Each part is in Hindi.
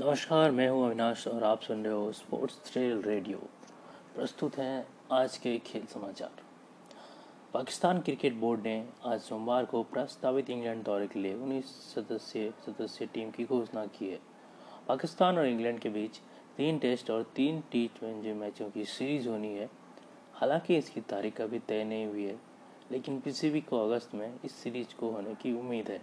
नमस्कार, मैं हूँ अविनाश और आप सुन रहे हो स्पोर्ट्स थ्रिल रेडियो। प्रस्तुत हैं आज के खेल समाचार। पाकिस्तान क्रिकेट बोर्ड ने आज सोमवार को प्रस्तावित इंग्लैंड दौरे के लिए उन्नीस सदस्य सदस्य टीम की घोषणा की है। पाकिस्तान और इंग्लैंड के बीच तीन टेस्ट और तीन टी ट्वेंटी मैचों की सीरीज़ होनी है। हालाँकि इसकी तारीख अभी तय नहीं हुई है, लेकिन पीसीबी को अगस्त में इस सीरीज़ को होने की उम्मीद है।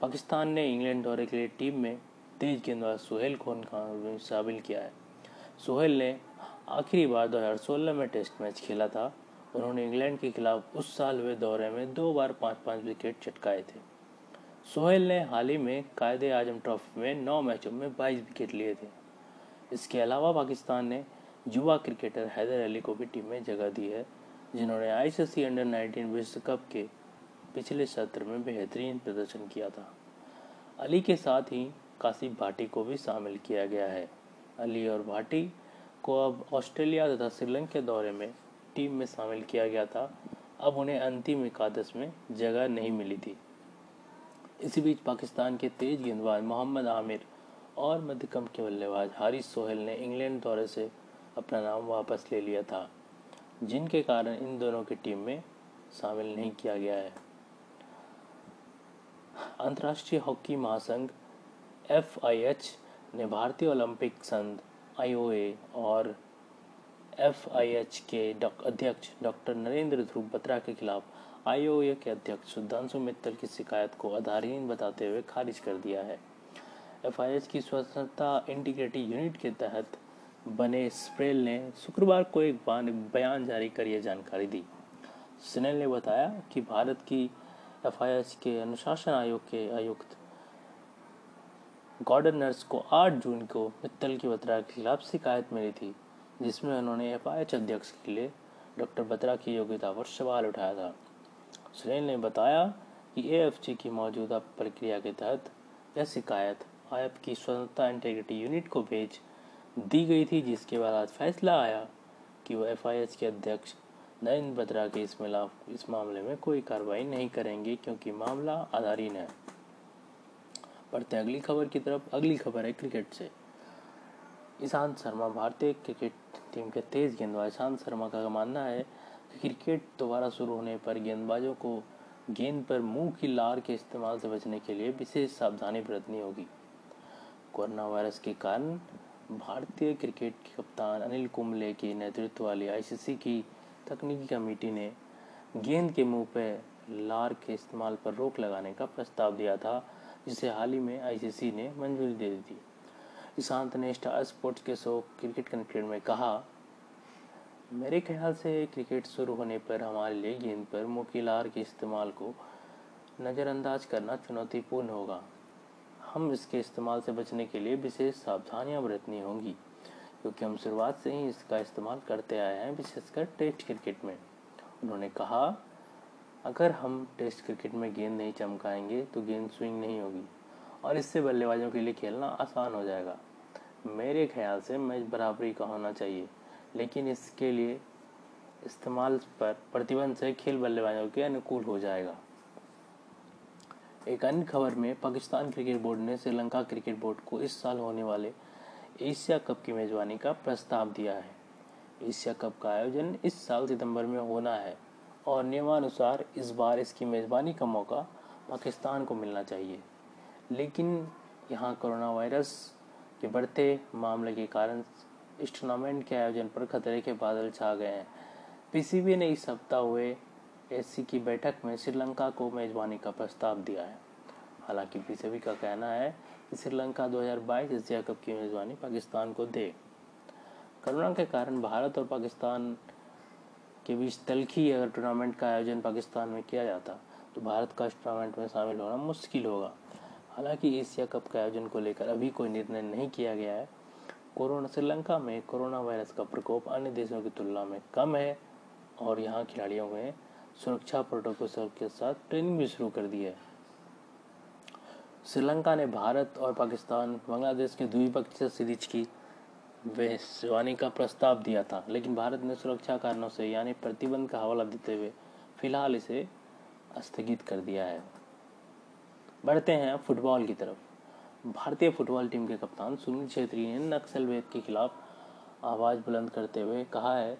पाकिस्तान ने इंग्लैंड दौरे के लिए टीम में तेज गेंदबाज सुहेल खोन खान शामिल किया है। सुहेल ने आखिरी बार 2016 में टेस्ट मैच खेला था। उन्होंने इंग्लैंड के खिलाफ उस साल हुए दौरे में दो बार पाँच पाँच विकेट चटकाए थे। सोहेल ने हाल ही में कायदे आज़म ट्रॉफी में नौ मैचों में बाईस विकेट लिए थे। इसके अलावा पाकिस्तान ने युवा क्रिकेटर हैदर अली को भी टीम में जगह दी है, जिन्होंने आईसीसी अंडर 19 विश्व कप के पिछले सत्र में बेहतरीन प्रदर्शन किया था। अली के साथ ही कासिफ भाटी को भी शामिल किया गया है। अली और भाटी को अब ऑस्ट्रेलिया तथा श्रीलंका के दौरे में टीम में शामिल किया गया था। अब उन्हें अंतिम एकादश में जगह नहीं मिली थी। इसी बीच पाकिस्तान के तेज गेंदबाज मोहम्मद आमिर और मध्यकम के बल्लेबाज हारिस सोहेल ने इंग्लैंड दौरे से अपना नाम वापस ले लिया था, जिनके कारण इन दोनों की टीम में शामिल नहीं किया गया है। अंतर्राष्ट्रीय हॉकी महासंघ एफ़ आई एच ने भारतीय ओलंपिक संघ, आई ओ ए और एफ़ आई एच के अध्यक्ष डॉक्टर नरेंद्र ध्रुव बत्रा के खिलाफ आई ओ ए के अध्यक्ष सुधांशु मित्तल की शिकायत को आधारहीन बताते हुए खारिज कर दिया है। एफ़ आई एच की स्वतंत्रता इंटीग्रिटी यूनिट के तहत बने स्प्रेल ने शुक्रवार को एक बयान जारी कर यह जानकारी दी। सिनेल ने बताया कि भारत की FIH के अनुशासन आयोग के आयुक्त गॉर्डन नर्स को 8 जून को मित्तल की बत्रा के खिलाफ शिकायत मिली थी, जिसमें उन्होंने एफआईएच अध्यक्ष के लिए डॉक्टर बत्रा की योग्यता पर सवाल उठाया था। सुनील ने बताया कि ए की मौजूदा प्रक्रिया के तहत यह शिकायत आयप की स्वतंत्रता इंटेग्रिटी यूनिट को भेज दी गई थी, जिसके बाद आज फैसला आया कि वो एफ़ के अध्यक्ष नरेंद्र बत्रा के इस मिलाफ, इस मामले में कोई कार्रवाई नहीं करेंगे, क्योंकि मामला आधारीन है। बढ़ते अगली खबर की तरफ़ अगली खबर है क्रिकेट से। ईशांत शर्मा भारतीय क्रिकेट टीम के तेज गेंदबाज। ईशांत शर्मा का मानना है कि क्रिकेट दोबारा शुरू होने पर गेंदबाजों को गेंद पर मुँह की लार के इस्तेमाल से बचने के लिए विशेष सावधानी बरतनी होगी। कोरोना वायरस के कारण भारतीय क्रिकेट के कप्तान अनिल कुंबले के नेतृत्व वाली आईसीसी की तकनीकी कमेटी ने गेंद के मुँह पर लार के इस्तेमाल पर रोक लगाने का प्रस्ताव दिया था। जिसे हाल ही में आईसीसी ने मंजूरी दे दी थी। ईशांत ने स्टार स्पोर्ट्स के शो क्रिकेट कनेक्टेड में कहा, मेरे ख्याल से क्रिकेट शुरू होने पर हमारे लिए गेंद पर मुकीलार के इस्तेमाल को नज़रअंदाज करना चुनौतीपूर्ण होगा। हम इसके इस्तेमाल से बचने के लिए विशेष सावधानियाँ बरतनी होंगी, क्योंकि हम शुरुआत से ही इसका इस्तेमाल करते आए हैं, विशेषकर टेस्ट क्रिकेट में। उन्होंने कहा अगर हम टेस्ट क्रिकेट में गेंद नहीं चमकाएँगे तो गेंद स्विंग नहीं होगी। और इससे बल्लेबाजों के लिए खेलना आसान हो जाएगा। मेरे ख्याल से मैच बराबरी का होना चाहिए, लेकिन इसके लिए इस्तेमाल पर प्रतिबंध से खेल बल्लेबाजों के अनुकूल हो जाएगा। एक अन्य खबर में, पाकिस्तान क्रिकेट बोर्ड ने श्रीलंका क्रिकेट बोर्ड को इस साल होने वाले एशिया कप की मेजबानी का प्रस्ताव दिया है। एशिया कप का आयोजन इस साल सितंबर में होना है। और नियमानुसार इस बार इसकी मेज़बानी का मौका पाकिस्तान को मिलना चाहिए। लेकिन यहाँ कोरोना वायरस के बढ़ते मामले के कारण इस टूर्नामेंट के आयोजन पर खतरे के बादल छा गए हैं। पीसीबी ने इस सप्ताह हुए एससी की बैठक में श्रीलंका को मेजबानी का प्रस्ताव दिया है। हालाँकि पीसीबी का कहना है कि श्रीलंका 2022 एशिया कप की मेजबानी पाकिस्तान को दे। कोरोना के कारण भारत और पाकिस्तान के बीच तलखी अगर टूर्नामेंट का आयोजन पाकिस्तान में किया जाता तो भारत का इस टूर्नामेंट में शामिल होना मुश्किल होगा। हालाँकि एशिया कप के आयोजन को लेकर अभी कोई निर्णय नहीं किया गया है। कोरोना, श्रीलंका में कोरोना वायरस का प्रकोप अन्य देशों की तुलना में कम है और यहाँ खिलाड़ियों ने सुरक्षा प्रोटोकॉल के साथ ट्रेनिंग भी शुरू कर दी है। श्रीलंका ने भारत और पाकिस्तान, बांग्लादेश के द्विपक्षीय सीरीज़ की बेसवानी का प्रस्ताव दिया था, लेकिन भारत ने सुरक्षा कारणों से, यानी प्रतिबंध का हवाला देते हुए, फ़िलहाल इसे स्थगित कर दिया है। बढ़ते हैं फुटबॉल की तरफ़। भारतीय फुटबॉल टीम के कप्तान सुनील छेत्री ने नक्सलवेद के खिलाफ आवाज़ बुलंद करते हुए कहा है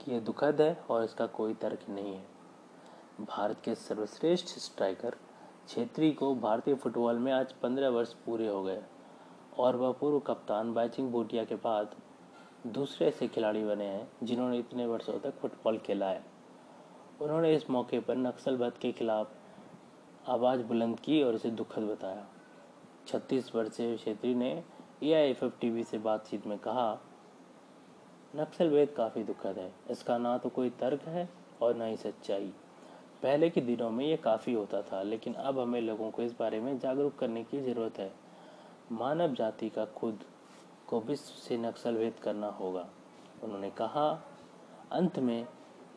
कि यह दुखद है और इसका कोई तर्क नहीं है। भारत के सर्वश्रेष्ठ स्ट्राइकर छेत्री को भारतीय फुटबॉल में आज पंद्रह वर्ष पूरे हो गए। और वह पूर्व कप्तान बाइचिंग भूटिया के बाद दूसरे ऐसे खिलाड़ी बने हैं, जिन्होंने इतने वर्षों तक फुटबॉल खेला है। उन्होंने इस मौके पर नक्सलवाद के खिलाफ आवाज़ बुलंद की और इसे दुखद बताया। छत्तीस वर्षीय छेत्री ने A I F F T V से बातचीत में कहा, नक्सलवेद काफ़ी दुखद है। इसका ना तो कोई तर्क है और ना ही सच्चाई। पहले के दिनों में ये काफ़ी होता था, लेकिन अब हमें लोगों को इस बारे में जागरूक करने की ज़रूरत है। मानव जाति का खुद को विश्व से नक्सलवेद करना होगा। उन्होंने कहा, अंत में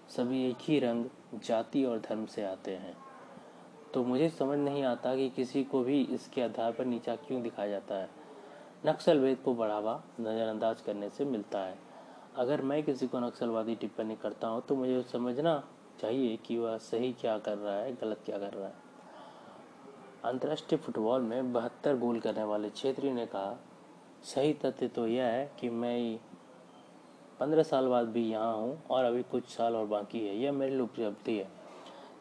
सभी एक ही रंग, जाति और धर्म से आते हैं। तो मुझे समझ नहीं आता कि किसी को भी इसके आधार पर नीचा क्यों दिखाया जाता है। नक्सलवेद को बढ़ावा नज़रअंदाज करने से मिलता है। अगर मैं किसी को नक्सलवादी टिप्पणी करता हूँ तो मुझे समझना चाहिए कि वह सही क्या कर रहा है, गलत क्या कर रहा है। अंतर्राष्ट्रीय फुटबॉल में बहत्तर गोल करने वाले छेत्री ने कहा, सही तथ्य तो यह है कि मैं पंद्रह साल बाद भी यहाँ हूँ और अभी कुछ साल और बाकी है। यह मेरे लिए उपलब्धि है।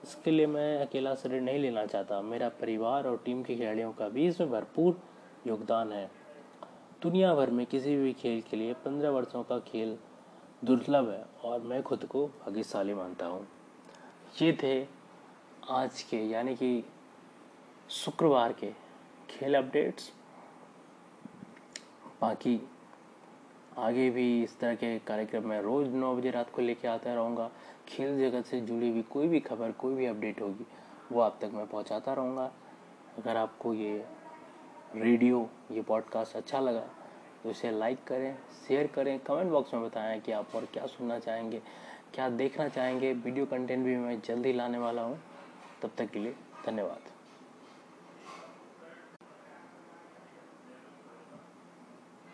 इसके लिए मैं अकेला शरीर नहीं लेना चाहता। मेरा परिवार और टीम के खिलाड़ियों का भी इसमें भरपूर योगदान है। दुनिया भर में किसी भी खेल के लिए पंद्रह वर्षों का खेल दुर्लभ है और मैं खुद को भाग्यशाली मानता हूँ। ये थे आज के, यानी कि शुक्रवार के खेल अपडेट्स। बाकी आगे भी इस तरह के कार्यक्रम में रोज़ नौ बजे रात को लेके आता रहूँगा। खेल जगत से जुड़ी हुई कोई भी खबर, कोई भी अपडेट होगी, वो आप तक मैं पहुँचाता रहूँगा। अगर आपको ये रेडियो, ये पॉडकास्ट अच्छा लगा तो इसे लाइक करें, शेयर करें, कमेंट बॉक्स में बताएँ कि आप और क्या सुनना चाहेंगे, क्या देखना चाहेंगे। वीडियो कंटेंट भी मैं जल्दी लाने वाला हूँ। तब तक के लिए धन्यवाद।